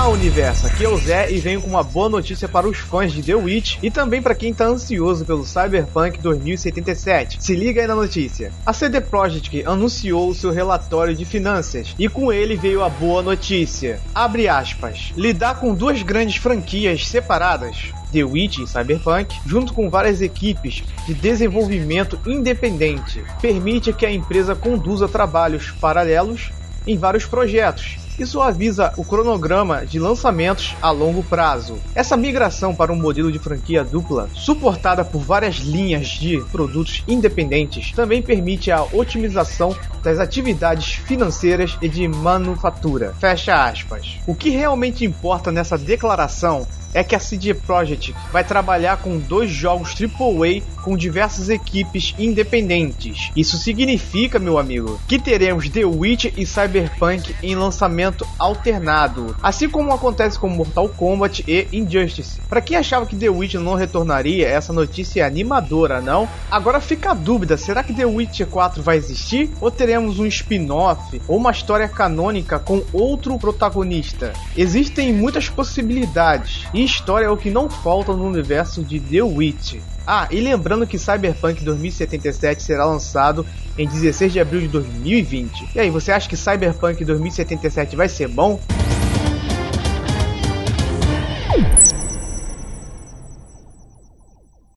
Olá, universo! Aqui é o Zé e venho com uma boa notícia para os fãs de The Witch e também para quem está ansioso pelo Cyberpunk 2077. Se liga aí na notícia. A CD Projekt anunciou o seu relatório de finanças e com ele veio a boa notícia. Abre aspas. Lidar com duas grandes franquias separadas, The Witch e Cyberpunk, junto com várias equipes de desenvolvimento independente, permite que a empresa conduza trabalhos paralelos em vários projetos isso avisa o cronograma de lançamentos a longo prazo. Essa migração para um modelo de franquia dupla, suportada por várias linhas de produtos independentes, também permite a otimização das atividades financeiras e de manufatura. Fecha aspas. O que realmente importa nessa declaração é que a CD Projekt vai trabalhar com dois jogos AAA com diversas equipes independentes. Isso significa, meu amigo, que teremos The Witch e Cyberpunk em lançamento alternado, assim como acontece com Mortal Kombat e Injustice. Para quem achava que The Witch não retornaria, essa notícia é animadora, não? Agora fica a dúvida, será que The Witch 4 vai existir ou teremos um spin-off ou uma história canônica com outro protagonista? Existem muitas possibilidades. E história é o que não falta no universo de The Witch. Ah, e lembrando que Cyberpunk 2077 será lançado em 16 de abril de 2020. E aí, você acha que Cyberpunk 2077 vai ser bom?